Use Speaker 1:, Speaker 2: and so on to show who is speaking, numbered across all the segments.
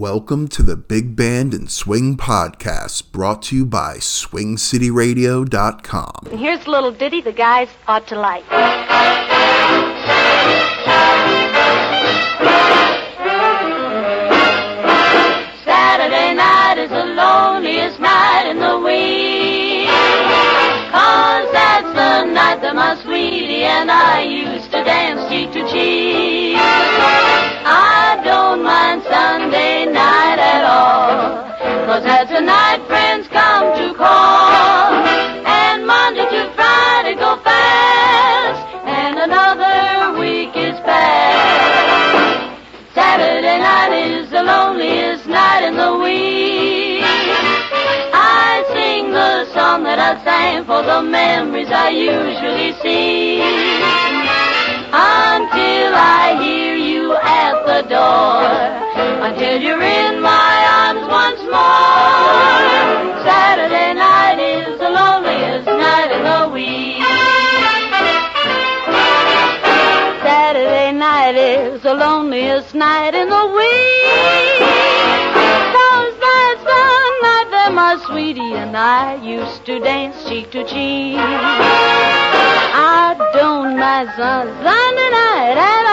Speaker 1: Welcome to the Big Band and Swing Podcast, brought to you by SwingCityRadio.com.
Speaker 2: And here's a little ditty the guys ought to like. Saturday night Sunday night at all. Cause that's the night friends come to call. And Monday to Friday go fast. And another week is past. Saturday night is the loneliest night in the week. I sing the song that I sang for the memories I usually see. Until I hear at the door. Until you're in my arms once more. Saturday night is the loneliest night in the week. Saturday night is the loneliest night in the week. Cause that's the night that my sweetie and I used to dance cheek to cheek. I don't mind Sun- Sunday night at.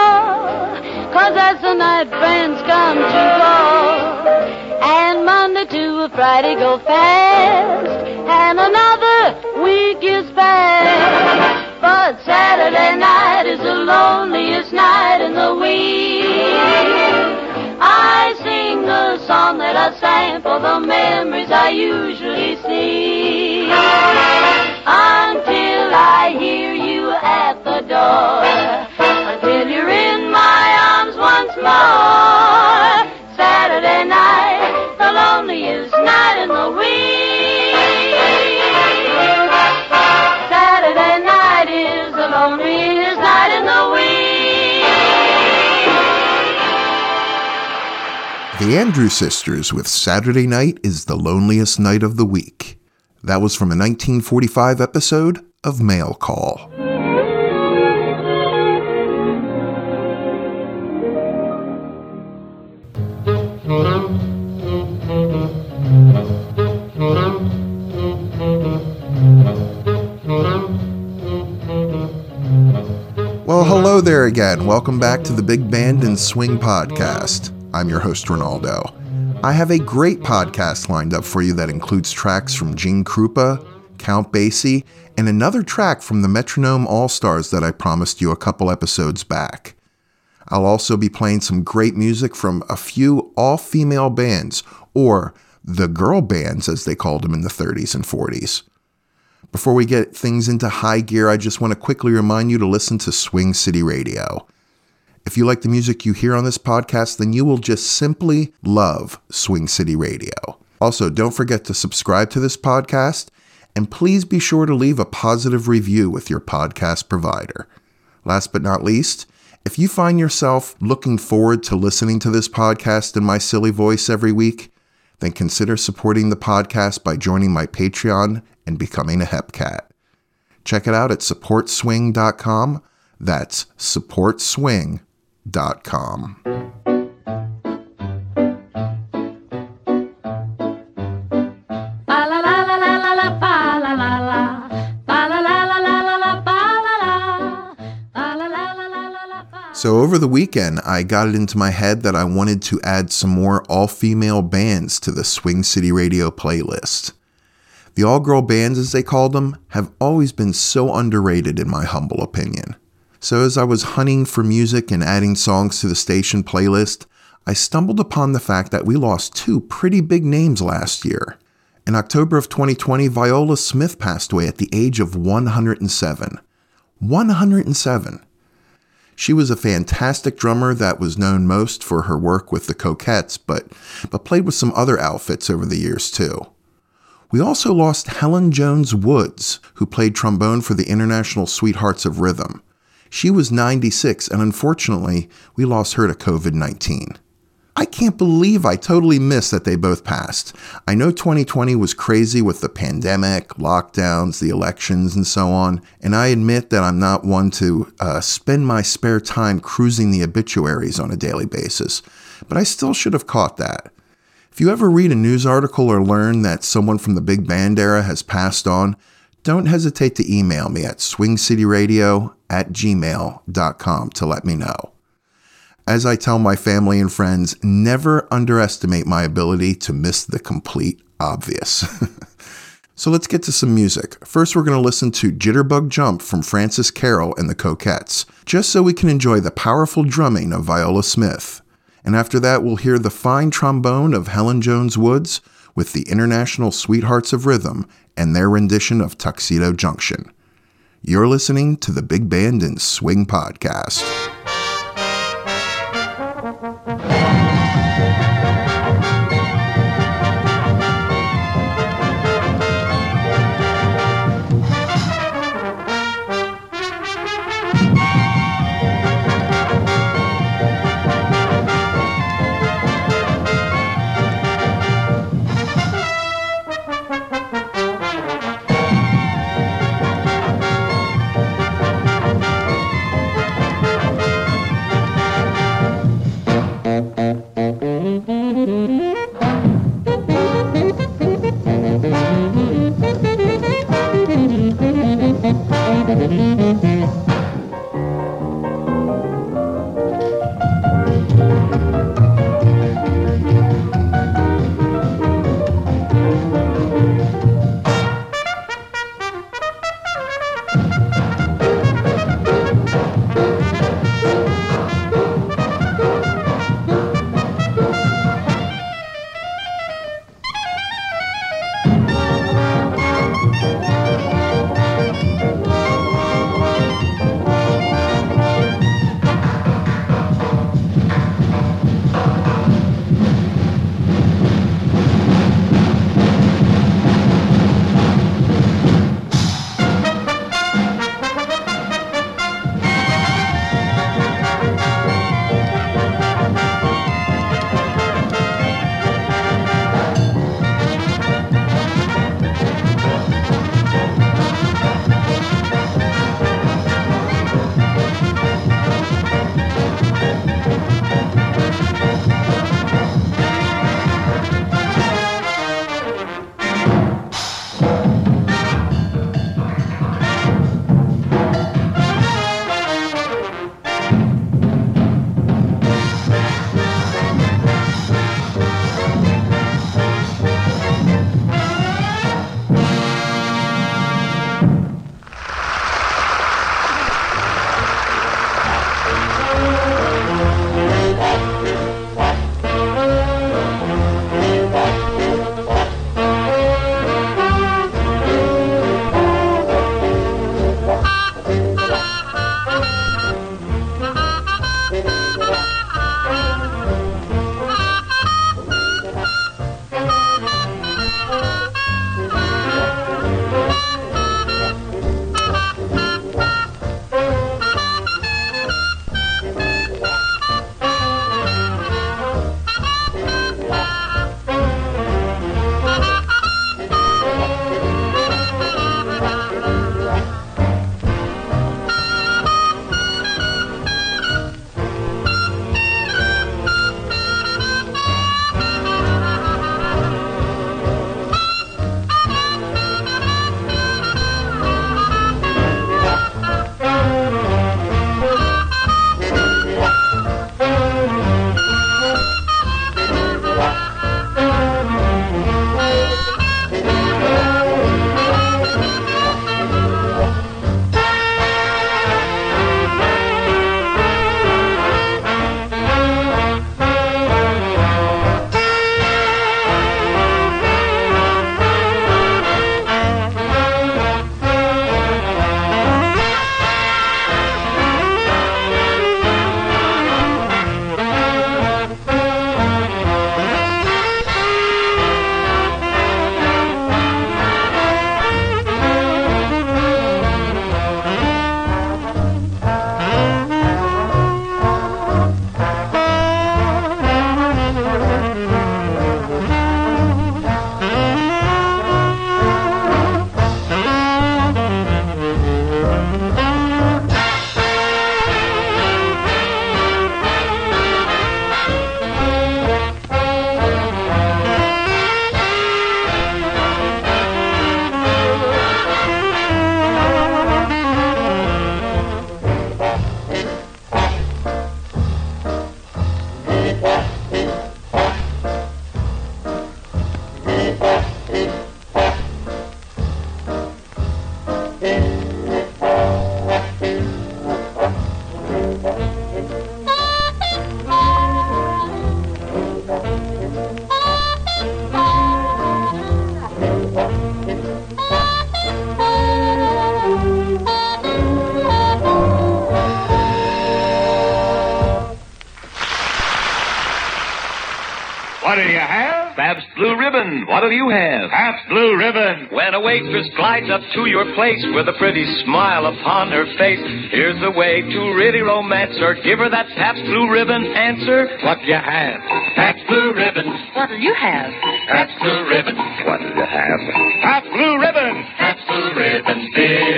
Speaker 2: Cause that's the night friends come to call. And Monday to a Friday go fast. And another week is past. But Saturday night is the loneliest night in the week. I sing the song that I sang for the memories I usually see. Until I hear you at the door. The
Speaker 1: Andrews Sisters with Saturday Night is the Loneliest Night of the Week. That was from a 1945 episode of Mail Call. Well, hello there again. Welcome back to the Big Band and Swing Podcast. I'm your host, Ronnaldo. I have a great podcast lined up for you that includes tracks from Gene Krupa, Count Basie, and another track from the Metronome All Stars that I promised you a couple episodes back. I'll also be playing some great music from a few all female bands, or the girl bands as they called them in the 30s and 40s. Before we get things into high gear, I just want to quickly remind you to listen to Swing City Radio. If you like the music you hear on this podcast, then you will just simply love Swing City Radio. Also, don't forget to subscribe to this podcast, and please be sure to leave a positive review with your podcast provider. Last but not least, if you find yourself looking forward to listening to this podcast in my silly voice every week, then consider supporting the podcast by joining my Patreon and becoming a Hepcat. Check it out at supportswing.com. That's supportswing.com. So, over the weekend, I got it into my head that I wanted to add some more all female bands to the Swing City Radio playlist. The all girl bands, as they called them, have always been so underrated, in my humble opinion. So, as I was hunting for music and adding songs to the station playlist, I stumbled upon the fact that we lost two pretty big names last year. In October of 2020, Viola Smith passed away at the age of 107. 107. She was a fantastic drummer that was known most for her work with the Coquettes, but, but played with some other outfits over the years too. We also lost Helen Jones Woods, who played trombone for the International Sweethearts of Rhythm. She was 96, and unfortunately, we lost her to COVID 19. I can't believe I totally missed that they both passed. I know 2020 was crazy with the pandemic, lockdowns, the elections, and so on, and I admit that I'm not one to uh, spend my spare time cruising the obituaries on a daily basis, but I still should have caught that. If you ever read a news article or learn that someone from the big band era has passed on, don't hesitate to email me at swingcityradio at gmail.com to let me know. As I tell my family and friends, never underestimate my ability to miss the complete obvious. so let's get to some music. First, we're going to listen to Jitterbug Jump from Frances Carroll and the Coquettes, just so we can enjoy the powerful drumming of Viola Smith. And after that, we'll hear the fine trombone of Helen Jones Woods with the International Sweethearts of Rhythm and their rendition of Tuxedo Junction. You're listening to the Big Band and Swing Podcast.
Speaker 3: Ribbon. What'll you have?
Speaker 4: Pabst Blue Ribbon.
Speaker 3: When a waitress glides up to your place with a pretty smile upon her face, here's the way to really romance her. Give her that Pabst Blue Ribbon answer.
Speaker 4: What do you have? Pabst Blue Ribbon.
Speaker 5: What'll you have?
Speaker 4: Pabst Blue Ribbon.
Speaker 3: What do you have?
Speaker 4: Pabst Blue Ribbon. Pabst Blue Ribbon beer.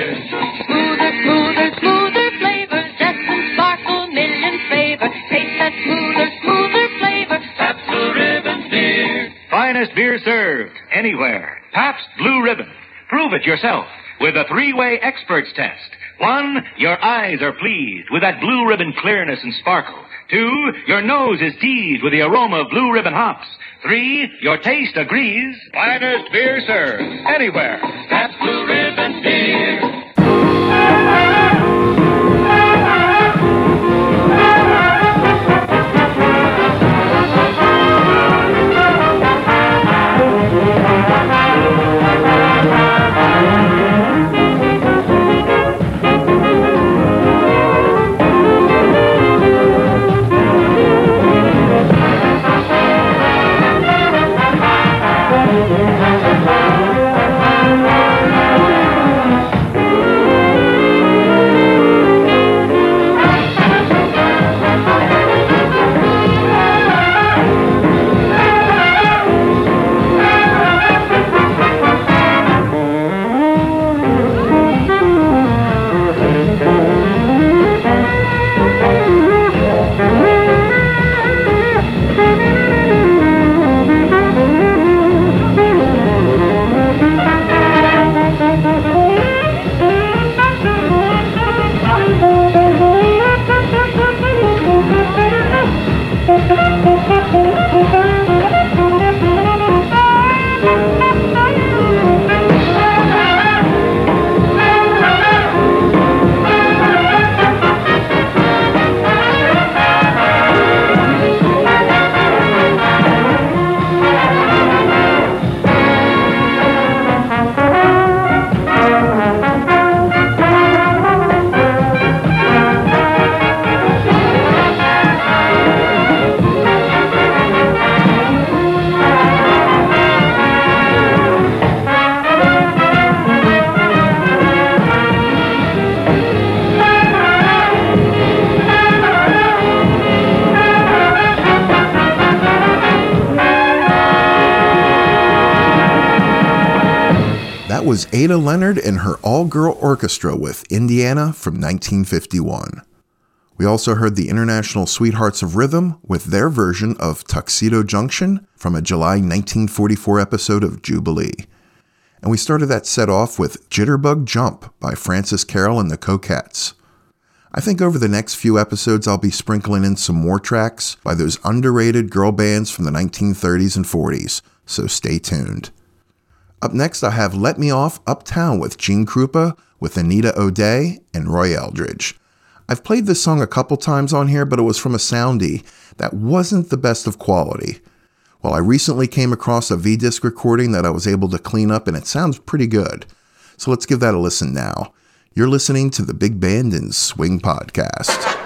Speaker 4: Finest beer served anywhere. Pabst Blue Ribbon. Prove it yourself with a three-way experts test. One, your eyes are pleased with that blue ribbon clearness and sparkle. Two, your nose is teased with the aroma of blue ribbon hops. Three, your taste agrees. Finest beer served anywhere. Pabst Blue Ribbon beer.
Speaker 1: Ada Leonard and her all girl orchestra with Indiana from 1951. We also heard the International Sweethearts of Rhythm with their version of Tuxedo Junction from a July 1944 episode of Jubilee. And we started that set off with Jitterbug Jump by Frances Carroll and the Coquettes. I think over the next few episodes, I'll be sprinkling in some more tracks by those underrated girl bands from the 1930s and 40s, so stay tuned. Up next, I have Let Me Off Uptown with Gene Krupa, with Anita O'Day and Roy Eldridge. I've played this song a couple times on here, but it was from a soundy that wasn't the best of quality. Well, I recently came across a V disc recording that I was able to clean up, and it sounds pretty good. So let's give that a listen now. You're listening to the Big Band and Swing Podcast.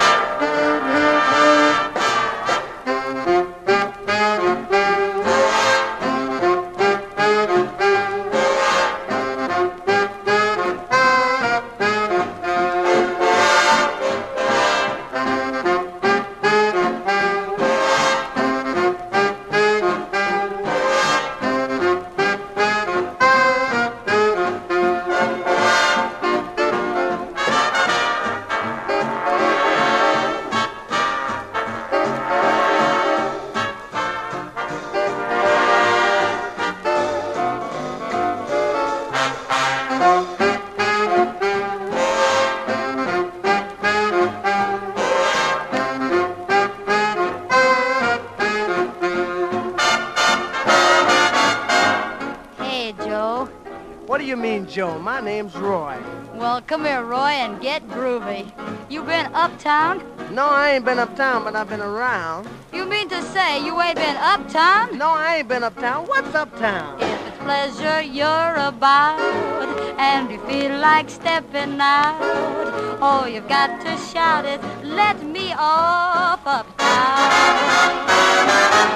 Speaker 2: Joe?
Speaker 5: My name's Roy.
Speaker 2: Well, come here, Roy, and get groovy. You been uptown?
Speaker 5: No, I ain't been uptown, but I've been around.
Speaker 2: You mean to say you ain't been uptown?
Speaker 5: No, I ain't been uptown. What's uptown?
Speaker 2: If it's pleasure you're about, and you feel like stepping out, oh, you've got to shout it. Let me off uptown.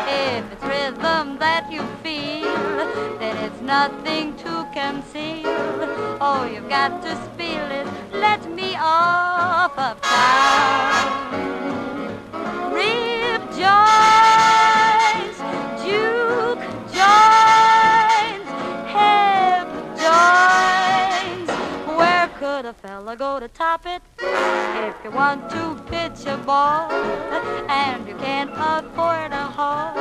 Speaker 2: If it's rhythm rhythm that you feel, then it's nothing to conceal. Oh, you've got to feel it. Let me off uptown. Rib joints, juke joints, hip joints. Where could a fella go to top it? If you want to pitch a ball and you can't afford a hall,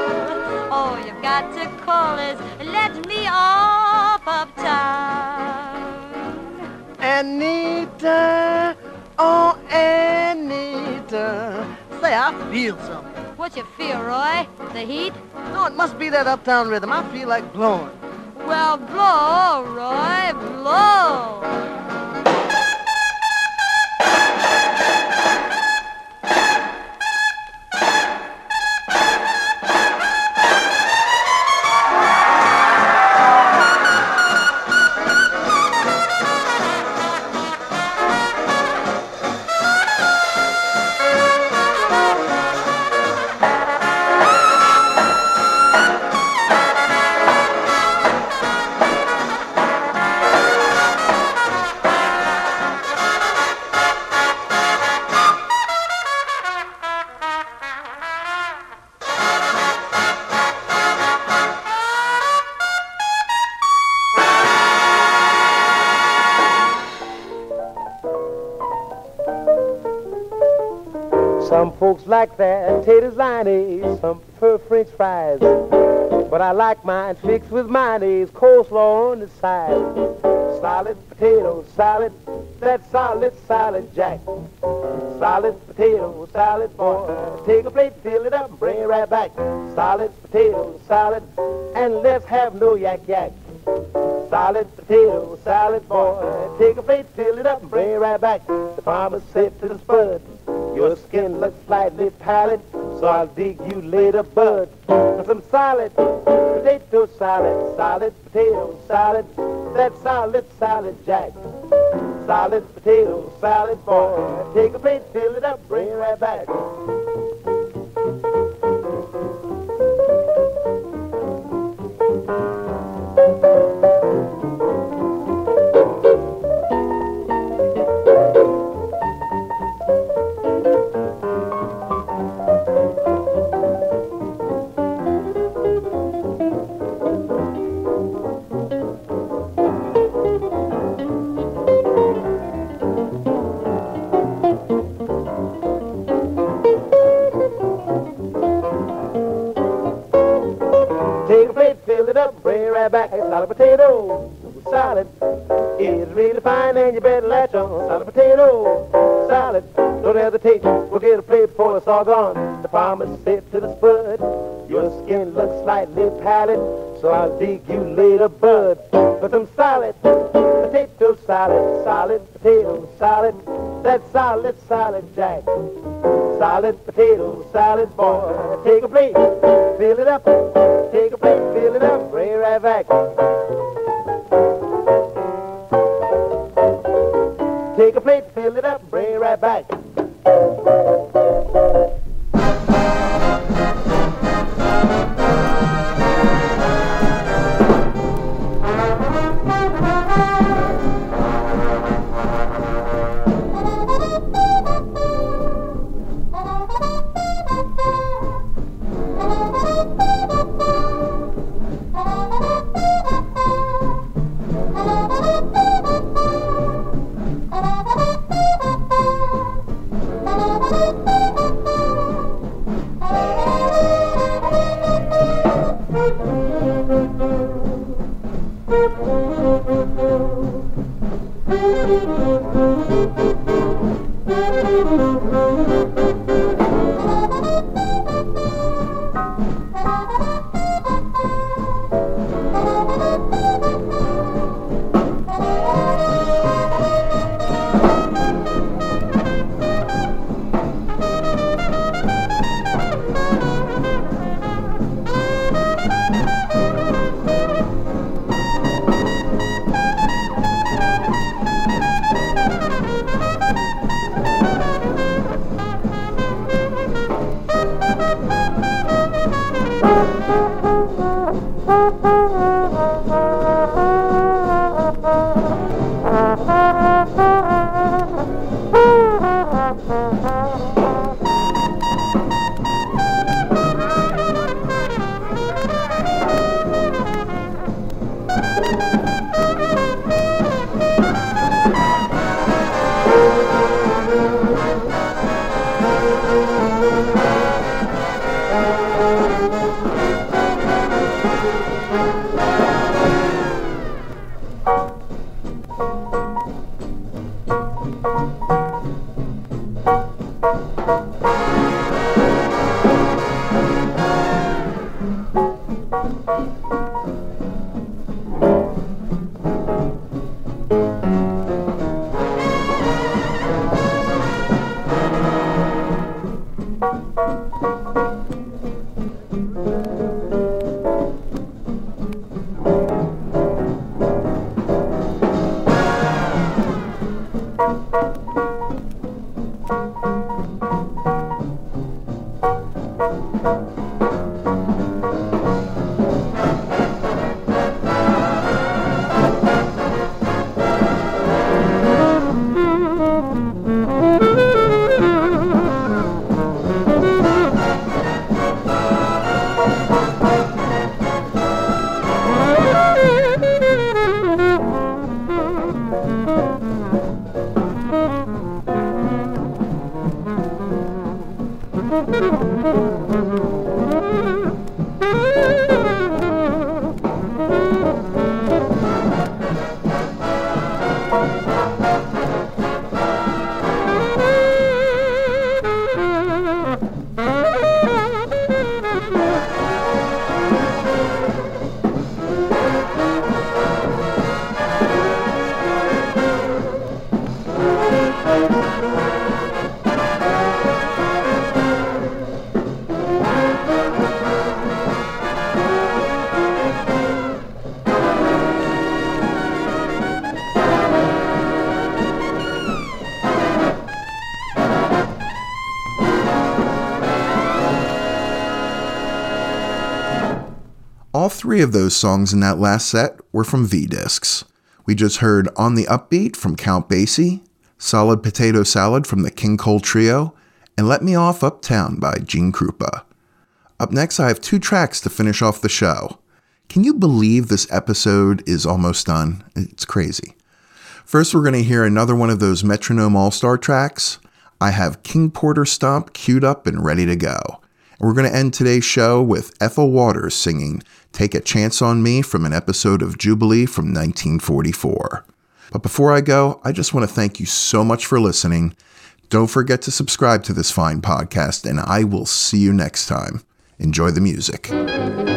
Speaker 2: all you've got to call is let me off uptown.
Speaker 5: Anita, oh Anita, say I feel something.
Speaker 2: What you feel, Roy? The heat?
Speaker 5: No, it must be that uptown rhythm. I feel like blowing.
Speaker 2: Well, blow, Roy, blow.
Speaker 6: Folks like their taters liney, some prefer french fries. But I like mine fixed with mayonnaise, coleslaw on the side. Solid potato salad, that solid salad jack. Solid potato salad, boy. Take a plate, fill it up, and bring it right back. Solid potato salad, and let's have no yak yak. Solid potato salad, boy. Take a plate, fill it up, and bring it right back. The farmer said to the spud, your skin looks slightly pallid, so I'll dig you later, bud. Some solid potato salad, solid potato salad, that solid salad jack. Solid potato salad, boy. Take a plate, fill it up, bring it right back. The farmer said to the spud, your skin looks slightly pallid, so I'll dig you later, bud. For some solid potato salad, solid potato salad, that solid salad jack. Solid potato salad, boy. Take a plate, fill it up. Take a plate, fill it up, bring it right back. Take a plate, fill it up, bring it right back.
Speaker 1: All three of those songs in that last set were from V Discs. We just heard On the Upbeat from Count Basie, Solid Potato Salad from the King Cole Trio, and Let Me Off Uptown by Gene Krupa. Up next, I have two tracks to finish off the show. Can you believe this episode is almost done? It's crazy. First, we're going to hear another one of those Metronome All Star tracks. I have King Porter Stomp queued up and ready to go. And we're going to end today's show with Ethel Waters singing Take a Chance on Me from an episode of Jubilee from 1944. But before I go, I just want to thank you so much for listening. Don't forget to subscribe to this fine podcast, and I will see you next time. Enjoy the music.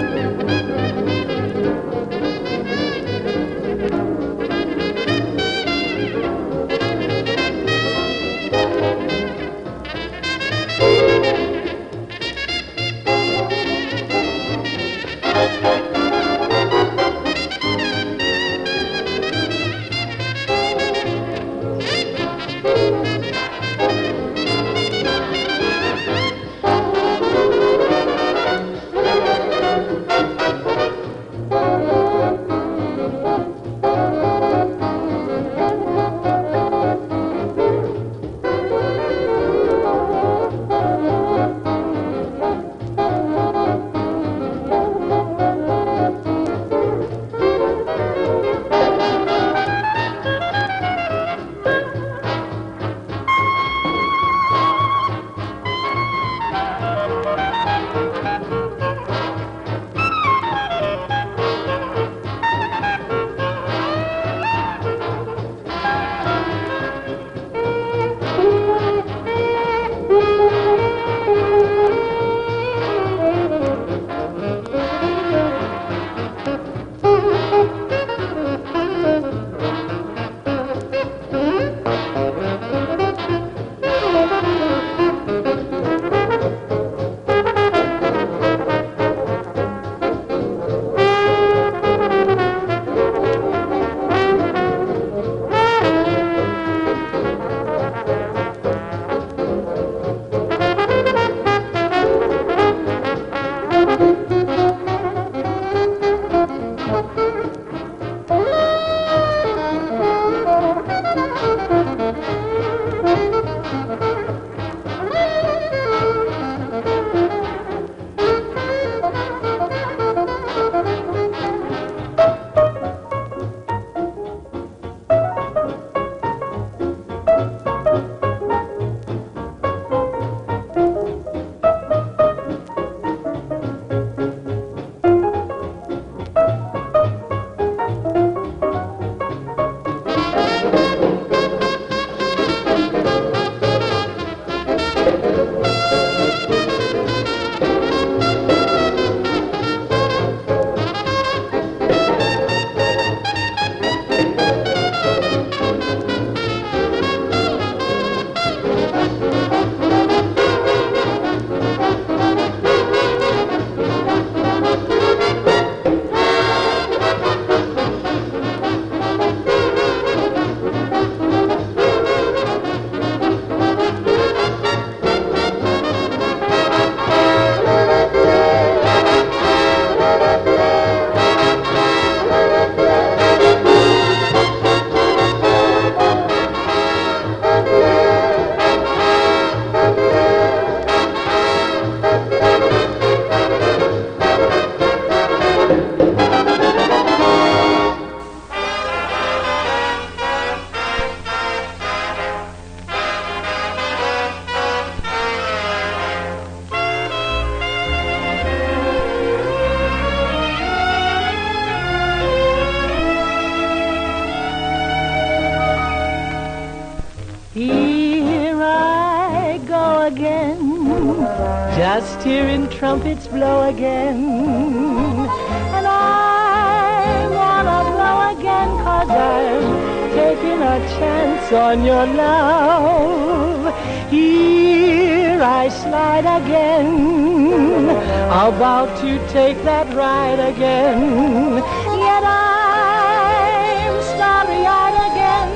Speaker 7: Here I slide again, about to take that ride again. Yet I'm starry-eyed again,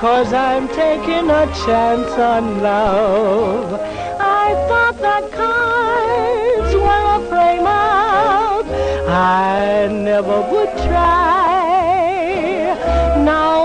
Speaker 7: cause I'm taking a chance on love. I thought that cards were a frame out. I never would try. Now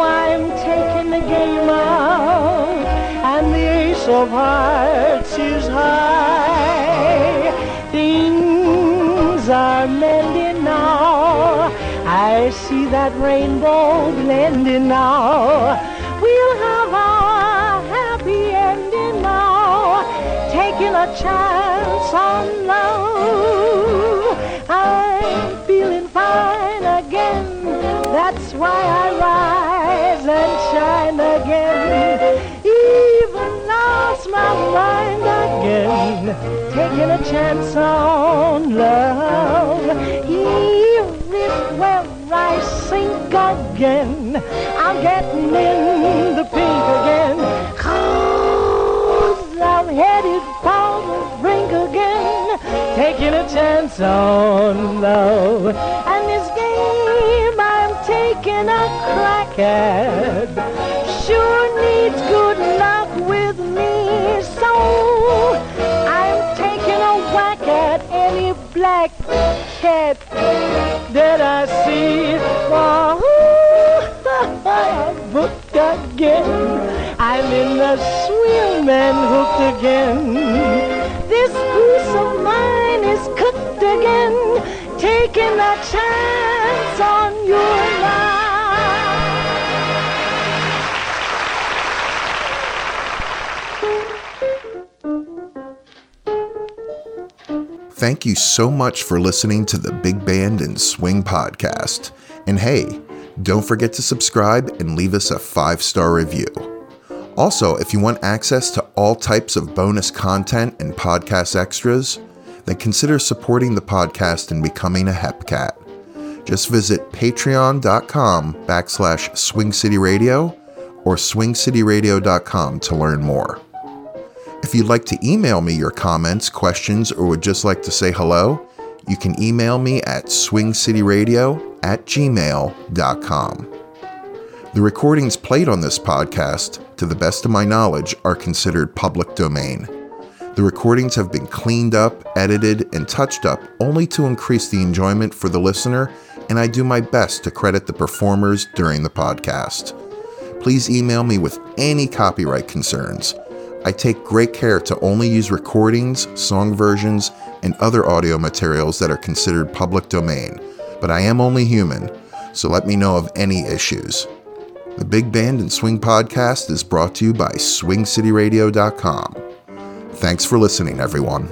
Speaker 7: of hearts is high. Things are mending now. I see that rainbow blending now. We'll have our happy ending now taking a chance on love. I'm feeling fine again. That's why I rise and shine again. My mind again. Taking a chance on love. Even where I sink again, I'm getting in the pink again. Cause I'm headed for the brink again, taking a chance on love. And this game I'm taking a crack at sure needs good black cat that I see. Oh, booked again. I'm in the swim and hooked again. This goose of mine is cooked again, taking a chance on your
Speaker 1: Thank you so much for listening to the Big Band and Swing podcast. And hey, don't forget to subscribe and leave us a five star review. Also, if you want access to all types of bonus content and podcast extras, then consider supporting the podcast and becoming a Hepcat. Just visit patreon.com backslash Swing City Radio or swingcityradio.com to learn more. If you'd like to email me your comments, questions, or would just like to say hello, you can email me at swingcityradio at gmail.com. The recordings played on this podcast, to the best of my knowledge, are considered public domain. The recordings have been cleaned up, edited, and touched up only to increase the enjoyment for the listener, and I do my best to credit the performers during the podcast. Please email me with any copyright concerns. I take great care to only use recordings, song versions, and other audio materials that are considered public domain, but I am only human, so let me know of any issues. The Big Band and Swing podcast is brought to you by swingcityradio.com. Thanks for listening, everyone.